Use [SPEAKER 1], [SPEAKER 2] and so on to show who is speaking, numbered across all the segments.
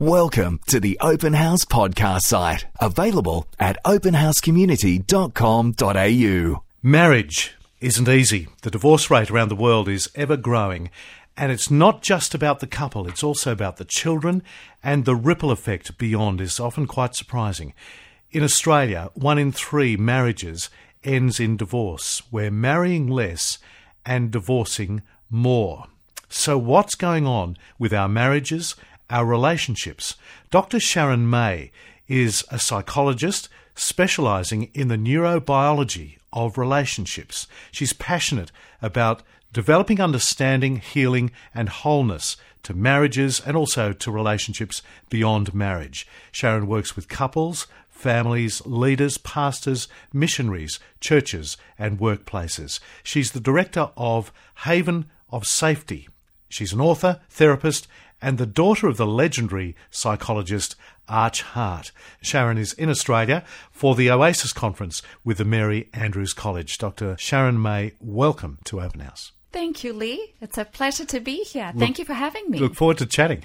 [SPEAKER 1] Welcome to the Open House podcast site, available at openhousecommunity.com.au.
[SPEAKER 2] Marriage isn't easy. The divorce rate around the world is ever growing. And it's not just about the couple, it's also about the children, and the ripple effect beyond is often quite surprising. In Australia, one in three marriages ends in divorce. We're marrying less and divorcing more. So, what's going on with our marriages our relationships. Dr. Sharon May is a psychologist specializing in the neurobiology of relationships. She's passionate about developing understanding, healing, and wholeness to marriages and also to relationships beyond marriage. Sharon works with couples, families, leaders, pastors, missionaries, churches, and workplaces. She's the director of Haven of Safety. She's an author, therapist, and the daughter of the legendary psychologist Arch Hart. Sharon is in Australia for the Oasis conference with the Mary Andrews College. Dr. Sharon May, welcome to Open House.
[SPEAKER 3] Thank you, Lee. It's a pleasure to be here. Look, Thank you for having me.
[SPEAKER 2] Look forward to chatting.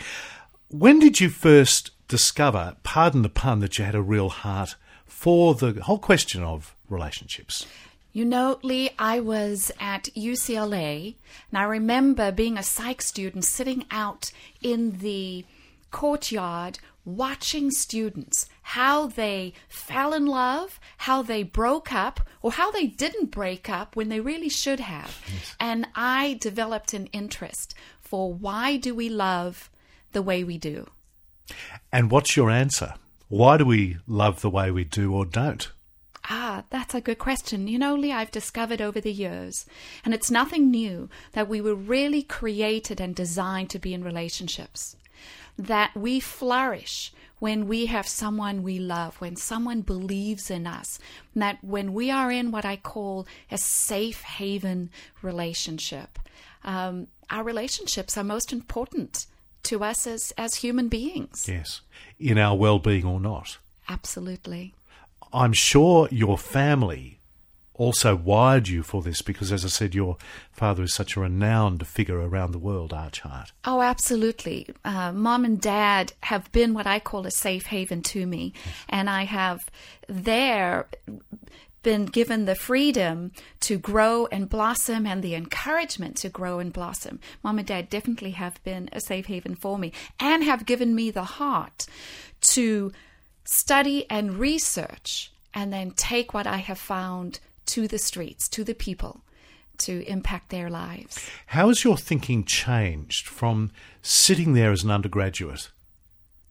[SPEAKER 2] When did you first discover, pardon the pun, that you had a real heart for the whole question of relationships?
[SPEAKER 3] You know, Lee, I was at UCLA, and I remember being a psych student sitting out in the courtyard watching students, how they fell in love, how they broke up, or how they didn't break up when they really should have. Yes. And I developed an interest for why do we love the way we do?
[SPEAKER 2] And what's your answer? Why do we love the way we do or don't?
[SPEAKER 3] Ah, that's a good question. You know, Lee, I've discovered over the years, and it's nothing new, that we were really created and designed to be in relationships. That we flourish when we have someone we love, when someone believes in us, that when we are in what I call a safe haven relationship, um, our relationships are most important to us as, as human beings.
[SPEAKER 2] Yes, in our well being or not.
[SPEAKER 3] Absolutely.
[SPEAKER 2] I'm sure your family also wired you for this because, as I said, your father is such a renowned figure around the world, Arch Hart.
[SPEAKER 3] Oh, absolutely. Uh, Mom and Dad have been what I call a safe haven to me, and I have there been given the freedom to grow and blossom and the encouragement to grow and blossom. Mom and dad definitely have been a safe haven for me and have given me the heart to study and research, and then take what I have found to the streets, to the people, to impact their lives.
[SPEAKER 2] How has your thinking changed from sitting there as an undergraduate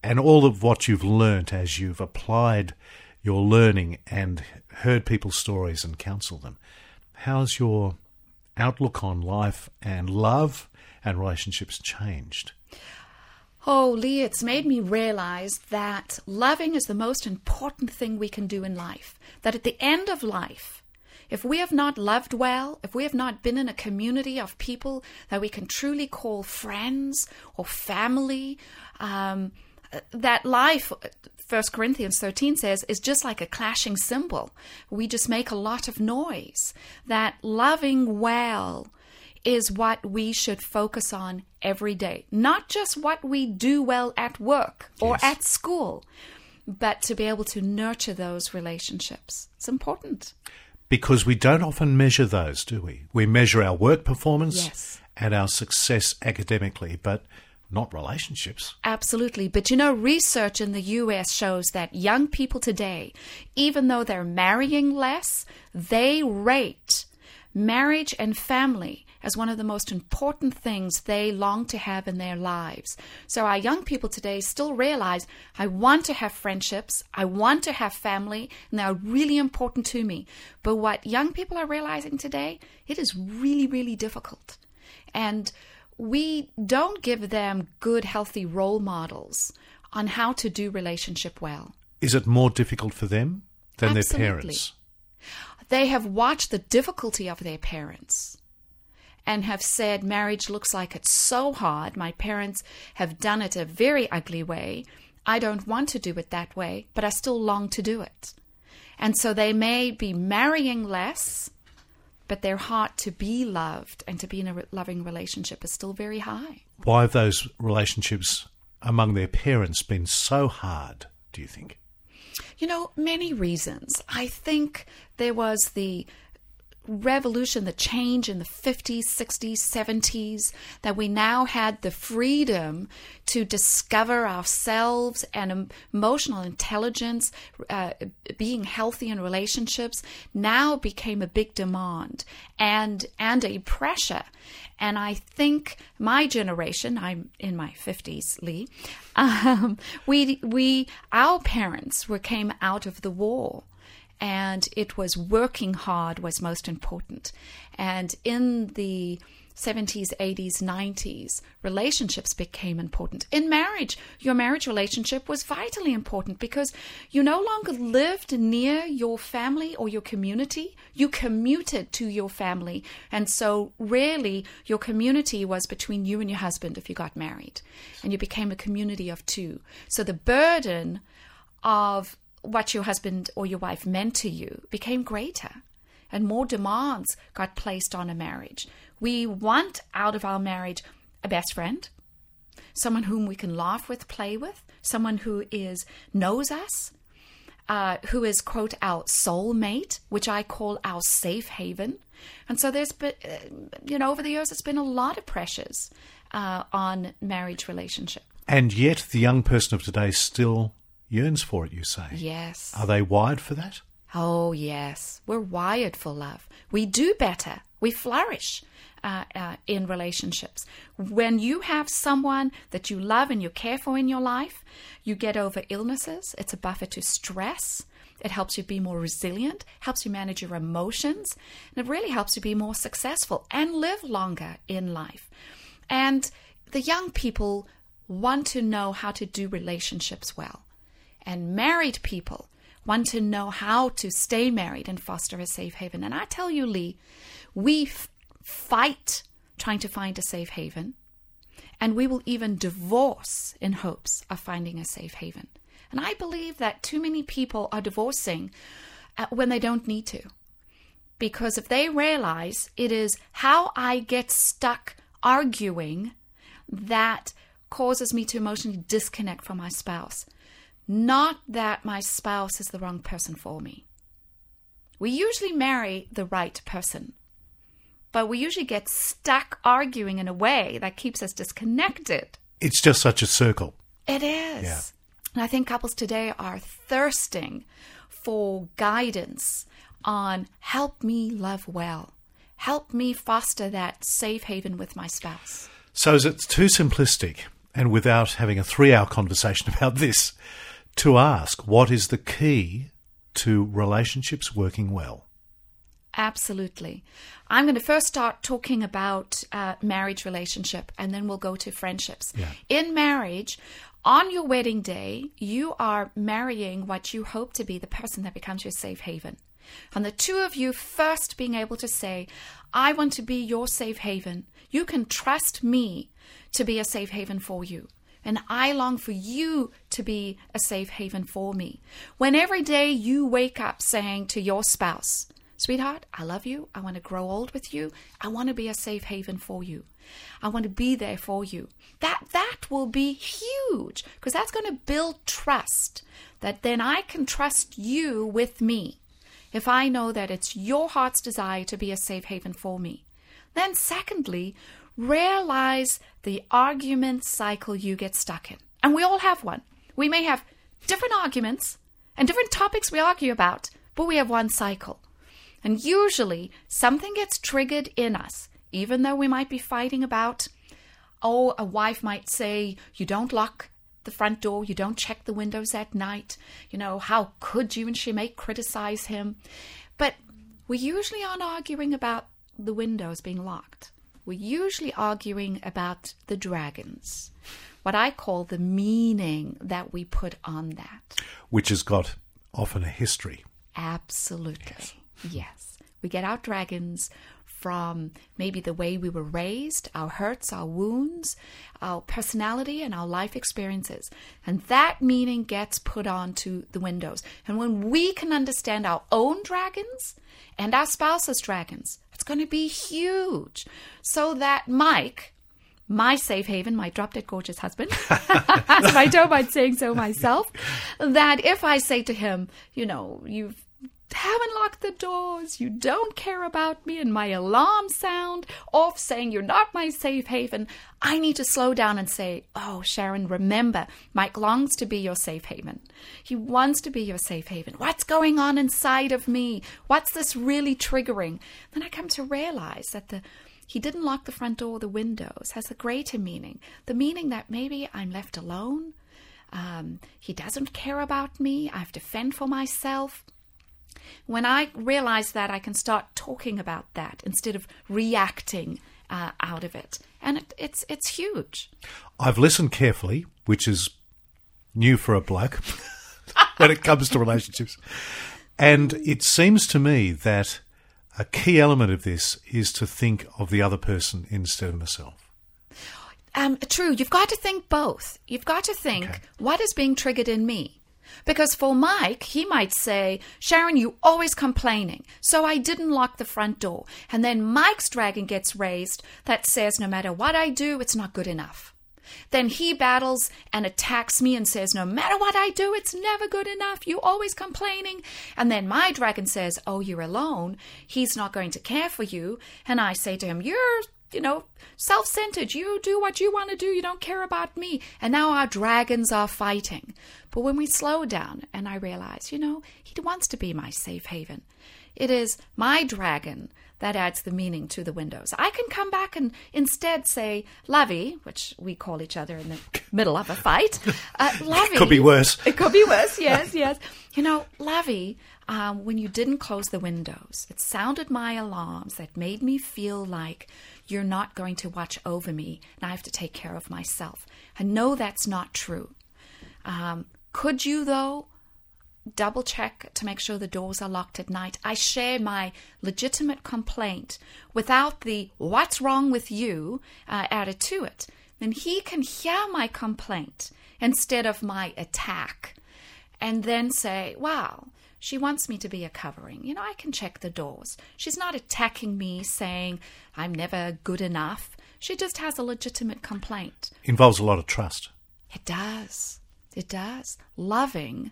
[SPEAKER 2] and all of what you've learnt as you've applied your learning and heard people's stories and counseled them? How's your outlook on life and love and relationships changed?
[SPEAKER 3] Oh, Lee, it's made me realize that loving is the most important thing we can do in life. That at the end of life, if we have not loved well, if we have not been in a community of people that we can truly call friends or family, um, that life, First Corinthians 13 says, is just like a clashing cymbal. We just make a lot of noise. That loving well is what we should focus on every day. Not just what we do well at work or yes. at school, but to be able to nurture those relationships. It's important.
[SPEAKER 2] Because we don't often measure those, do we? We measure our work performance
[SPEAKER 3] yes.
[SPEAKER 2] and our success academically, but not relationships.
[SPEAKER 3] Absolutely. But you know, research in the US shows that young people today, even though they're marrying less, they rate marriage and family as one of the most important things they long to have in their lives. So our young people today still realize I want to have friendships, I want to have family, and they're really important to me. But what young people are realizing today, it is really, really difficult. And we don't give them good, healthy role models on how to do relationship well.
[SPEAKER 2] Is it more difficult for them than
[SPEAKER 3] Absolutely.
[SPEAKER 2] their parents?
[SPEAKER 3] They have watched the difficulty of their parents and have said marriage looks like it's so hard. My parents have done it a very ugly way. I don't want to do it that way, but I still long to do it. And so they may be marrying less, but their heart to be loved and to be in a loving relationship is still very high.
[SPEAKER 2] Why have those relationships among their parents been so hard, do you think?
[SPEAKER 3] You know, many reasons. I think there was the revolution, the change in the 50s, 60s, 70s, that we now had the freedom to discover ourselves and emotional intelligence, uh, being healthy in relationships, now became a big demand and and a pressure. And I think my generation, I'm in my 50s, Lee, um, we we our parents were came out of the war and it was working hard was most important. And in the 70s, 80s, 90s, relationships became important. In marriage, your marriage relationship was vitally important because you no longer lived near your family or your community. You commuted to your family. And so, rarely, your community was between you and your husband if you got married. And you became a community of two. So, the burden of what your husband or your wife meant to you became greater and more demands got placed on a marriage. We want out of our marriage a best friend, someone whom we can laugh with, play with, someone who is knows us, uh, who is quote our soulmate, which I call our safe haven. And so there's been, uh, you know, over the years, it's been a lot of pressures uh, on marriage relationship.
[SPEAKER 2] And yet, the young person of today still yearns for it, you say.
[SPEAKER 3] Yes.
[SPEAKER 2] Are they wired for that?
[SPEAKER 3] Oh, yes. We're wired for love. We do better. We flourish uh, uh, in relationships. When you have someone that you love and you care for in your life, you get over illnesses. It's a buffer to stress. It helps you be more resilient, helps you manage your emotions, and it really helps you be more successful and live longer in life. And the young people want to know how to do relationships well and married people want to know how to stay married and foster a safe haven. And I tell you, Lee, we f- fight trying to find a safe haven, and we will even divorce in hopes of finding a safe haven. And I believe that too many people are divorcing uh, when they don't need to. Because if they realize it is how I get stuck arguing that causes me to emotionally disconnect from my spouse, not that my spouse is the wrong person for me. We usually marry the right person, but we usually get stuck arguing in a way that keeps us disconnected.
[SPEAKER 2] It's just such a circle.
[SPEAKER 3] It is.
[SPEAKER 2] Yeah.
[SPEAKER 3] And I think couples today are thirsting for guidance on help me love well, help me foster that safe haven with my spouse.
[SPEAKER 2] So is it too simplistic and without having a three hour conversation about this to ask what is the key to relationships working well?
[SPEAKER 3] Absolutely. I'm going to first start talking about uh, marriage relationship and then we'll go to friendships.
[SPEAKER 2] Yeah.
[SPEAKER 3] In marriage, on your wedding day, you are marrying what you hope to be the person that becomes your safe haven. And the two of you first being able to say, I want to be your safe haven. You can trust me to be a safe haven for you. And I long for you to be a safe haven for me. When every day you wake up saying to your spouse, Sweetheart, I love you. I want to grow old with you. I want to be a safe haven for you. I want to be there for you. That that will be huge because that's going to build trust that then I can trust you with me. If I know that it's your heart's desire to be a safe haven for me. Then secondly, realize the argument cycle you get stuck in. And we all have one. We may have different arguments and different topics we argue about, but we have one cycle. And usually something gets triggered in us, even though we might be fighting about, oh, a wife might say, you don't lock the front door, you don't check the windows at night, you know, how could you? And she may criticize him. But we usually aren't arguing about the windows being locked we're usually arguing about the dragons, what I call the meaning that we put on that.
[SPEAKER 2] Which has got often a history.
[SPEAKER 3] Absolutely. Yes. yes. We get our dragons from maybe the way we were raised, our hurts, our wounds, our personality, and our life experiences. And that meaning gets put onto the windows. And when we can understand our own dragons and our spouse's dragons, it's going to be huge. So that Mike my safe haven, my drop dead gorgeous husband, I don't mind saying so myself, that if I say to him, you know, you've haven't locked the doors, you don't care about me, and my alarm sound off saying you're not my safe haven, I need to slow down and say, Oh, Sharon, remember, Mike longs to be your safe haven. He wants to be your safe haven. What's going on inside of me? What's this really triggering? Then I come to realize that the he didn't lock the front door or the windows has a greater meaning. The meaning that maybe I'm left alone. Um, he doesn't care about me. I have to fend for myself. When I realize that, I can start talking about that instead of reacting uh, out of it, and it, it's it's huge.
[SPEAKER 2] I've listened carefully, which is new for a bloke when it comes to relationships, and it seems to me that a key element of this is to think of the other person instead of myself.
[SPEAKER 3] Um, true. You've got to think both. You've got to think
[SPEAKER 2] Okay.
[SPEAKER 3] what is being triggered in me. Because for Mike, he might say, Sharon, you always complaining. So I didn't lock the front door. And then Mike's dragon gets raised that says, no matter what I do, it's not good enough. Then he battles and attacks me and says, No matter what I do, it's never good enough. You always complaining. And then my dragon says, Oh, you're alone. He's not going to care for you. And I say to him, You're, you know, self centered. You do what you want to do. You don't care about me. And now our dragons are fighting. But when we slow down and I realize, you know, he wants to be my safe haven, it is my dragon that adds the meaning to the windows. I can come back and instead say, Lovey, which we call each other in the middle of a fight. Uh, Lovey.
[SPEAKER 2] Could be worse.
[SPEAKER 3] It could be worse, yes, yes. You know, Lovey, um, when you didn't close the windows, it sounded my alarms that made me feel like you're not going to watch over me and I have to take care of myself. I know that's not true. Um, could you, though, double check to make sure the doors are locked at night. I share my legitimate complaint without the what's wrong with you uh, added to it. Then he can hear my complaint instead of my attack and then say, wow, she wants me to be a covering. You know, I can check the doors. She's not attacking me saying I'm never good enough. She just has a legitimate complaint.
[SPEAKER 2] Involves a lot of trust.
[SPEAKER 3] It does. It does. Loving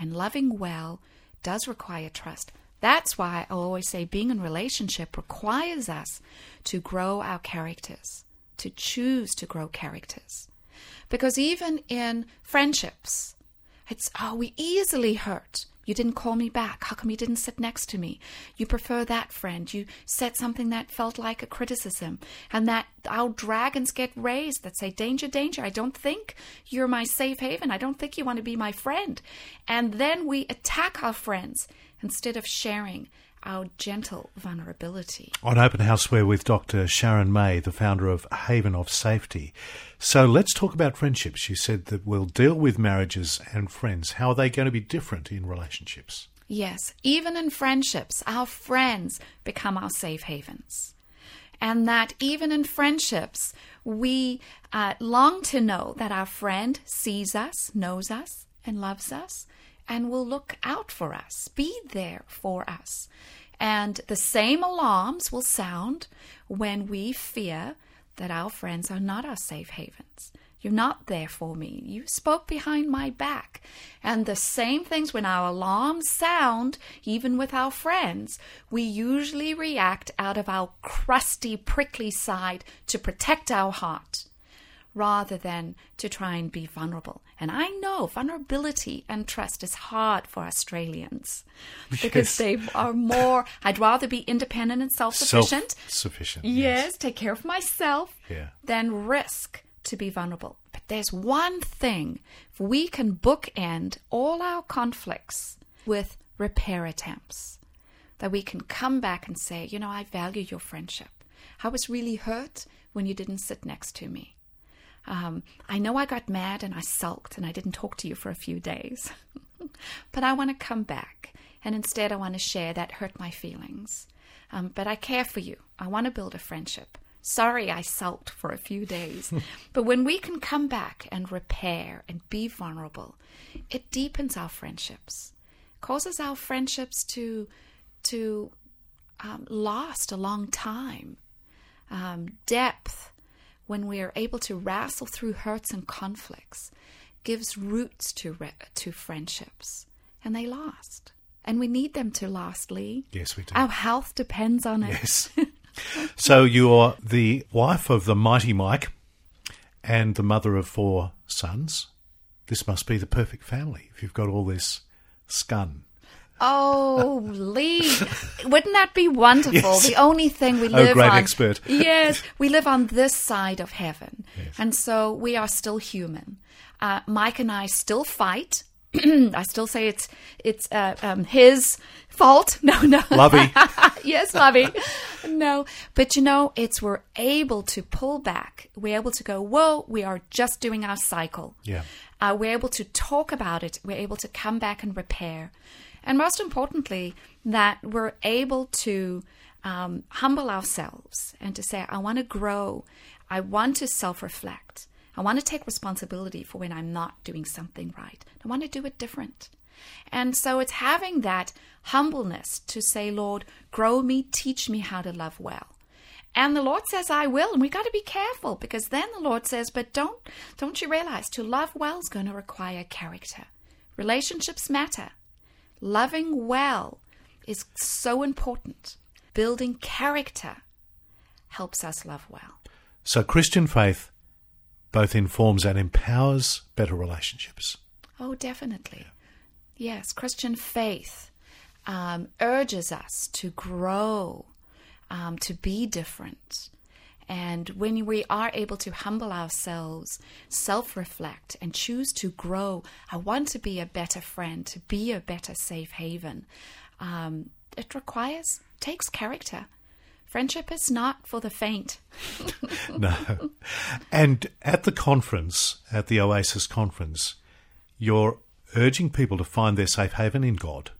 [SPEAKER 3] and loving well does require trust. That's why I always say being in relationship requires us to grow our characters, to choose to grow characters. Because even in friendships, it's, oh, we easily hurt. You didn't call me back. How come you didn't sit next to me? You prefer that friend. You said something that felt like a criticism. And that our dragons get raised that say, Danger, danger. I don't think you're my safe haven. I don't think you want to be my friend. And then we attack our friends instead of sharing our gentle vulnerability.
[SPEAKER 2] On Open House, we're with Dr. Sharon May, the founder of Haven of Safety. So let's talk about friendships. She said that we'll deal with marriages and friends. How are they going to be different in relationships?
[SPEAKER 3] Yes, even in friendships, our friends become our safe havens. And that even in friendships, we uh, long to know that our friend sees us, knows us, and loves us, and will look out for us, be there for us. And the same alarms will sound when we fear that our friends are not our safe havens. You're not there for me. You spoke behind my back. And the same things when our alarms sound, even with our friends, we usually react out of our crusty, prickly side to protect our heart rather than to try and be vulnerable. And I know vulnerability and trust is hard for Australians because
[SPEAKER 2] Yes.
[SPEAKER 3] they are more, I'd rather be independent and self sufficient.
[SPEAKER 2] Self-sufficient.
[SPEAKER 3] Yes, take care of myself
[SPEAKER 2] Yeah.
[SPEAKER 3] than risk to be vulnerable. But there's one thing if we can bookend all our conflicts with repair attempts, that we can come back and say, you know, I value your friendship. I was really hurt when you didn't sit next to me. Um, I know I got mad and I sulked and I didn't talk to you for a few days. but I want to come back and instead I want to share that hurt my feelings. Um, but I care for you. I want to build a friendship. Sorry I sulked for a few days. but when we can come back and repair and be vulnerable, it deepens our friendships, causes our friendships to, to um, last a long time. Um, depth when we are able to wrestle through hurts and conflicts, gives roots to re- to friendships, and they last. And we need them to last, Lee.
[SPEAKER 2] Yes, we do.
[SPEAKER 3] Our health depends on it.
[SPEAKER 2] Yes. so you're the wife of the mighty Mike and the mother of four sons. This must be the perfect family if you've got all this scun.
[SPEAKER 3] Oh, Lee, wouldn't that be wonderful?
[SPEAKER 2] Yes.
[SPEAKER 3] The only thing we live Oh,
[SPEAKER 2] great
[SPEAKER 3] on.
[SPEAKER 2] expert.
[SPEAKER 3] yes, we live on this side of heaven, and so we are still human. Uh, Mike and I still fight. I still say it's it's uh, um, his fault. No, no,
[SPEAKER 2] Lovey.
[SPEAKER 3] yes, Lovey. No, but you know, it's we're able to pull back. We're able to go, whoa, we are just doing our cycle.
[SPEAKER 2] Yeah.
[SPEAKER 3] Uh, we're able to talk about it. We're able to come back and repair. And most importantly, that we're able to um, humble ourselves and to say, I want to grow. I want to self reflect. I want to take responsibility for when I'm not doing something right. I want to do it different. And so it's having that humbleness to say, Lord, grow me, teach me how to love well. And the Lord says, I will. And we got to be careful because then the Lord says, but don't, don't you realize to love well is going to require character. Relationships matter. Loving well is so important. Building character helps us love well.
[SPEAKER 2] So Christian faith both informs and empowers better relationships.
[SPEAKER 3] Oh, definitely. Yes, Christian faith um, urges us to grow, um, to be different. And when we are able to humble ourselves, self reflect, and choose to grow, I want to be a better friend, to be a better safe haven, um, it requires, takes character. Friendship is not for the faint.
[SPEAKER 2] No. And at the conference, at the Oasis conference, you're urging people to find their safe haven in God.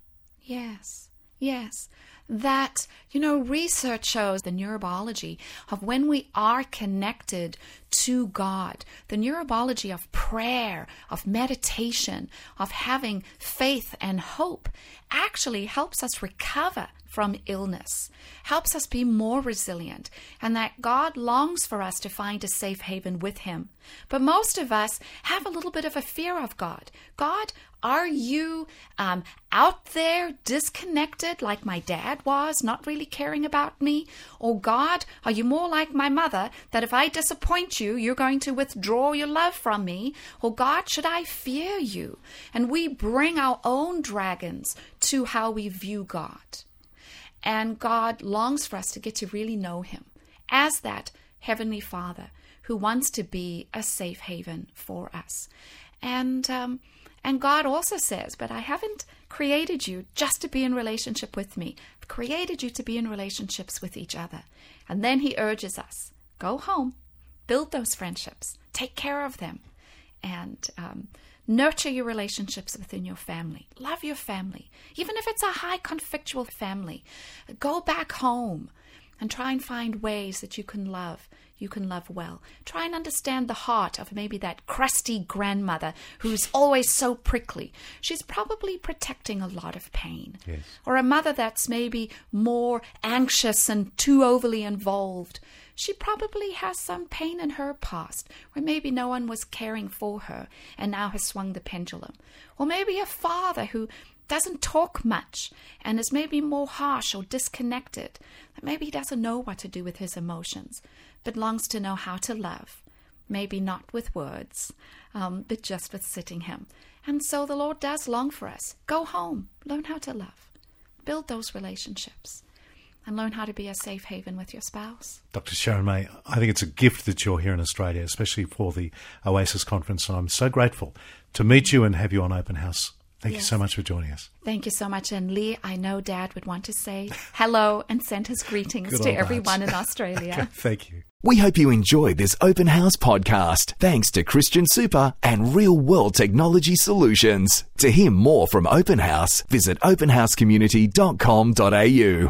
[SPEAKER 3] Yes, yes. That, you know, research shows the neurobiology of when we are connected to God, the neurobiology of prayer, of meditation, of having faith and hope actually helps us recover from illness, helps us be more resilient, and that God longs for us to find a safe haven with Him. But most of us have a little bit of a fear of God. God, are you um, out there disconnected like my dad was, not really caring about me? Or God, are you more like my mother that if I disappoint you, you're going to withdraw your love from me? Or God, should I fear you? And we bring our own dragons to how we view God. And God longs for us to get to really know Him as that Heavenly Father who wants to be a safe haven for us. And um, and God also says, "But I haven't created you just to be in relationship with me. I've created you to be in relationships with each other." And then He urges us: "Go home, build those friendships, take care of them, and." Um, Nurture your relationships within your family. Love your family. Even if it's a high conflictual family, go back home and try and find ways that you can love. You can love well. Try and understand the heart of maybe that crusty grandmother who's always so prickly. She's probably protecting a lot of pain.
[SPEAKER 2] Yes.
[SPEAKER 3] Or a mother that's maybe more anxious and too overly involved she probably has some pain in her past where maybe no one was caring for her and now has swung the pendulum. Or maybe a father who doesn't talk much and is maybe more harsh or disconnected. That Maybe he doesn't know what to do with his emotions, but longs to know how to love. Maybe not with words, um, but just with sitting him. And so the Lord does long for us. Go home, learn how to love, build those relationships and learn how to be a safe haven with your spouse.
[SPEAKER 2] Dr. Sharon May, I think it's a gift that you're here in Australia, especially for the Oasis conference. And I'm so grateful to meet you and have you on Open House. Thank
[SPEAKER 3] Yes.
[SPEAKER 2] you so much for joining us.
[SPEAKER 3] Thank you so much. And Lee, I know Dad would want to say hello and send his greetings to everyone
[SPEAKER 2] Babs.
[SPEAKER 3] in Australia.
[SPEAKER 2] Thank you.
[SPEAKER 1] We hope you enjoyed this Open House podcast thanks to Christian Super and Real World Technology Solutions. To hear more from Open House, visit openhousecommunity.com.au.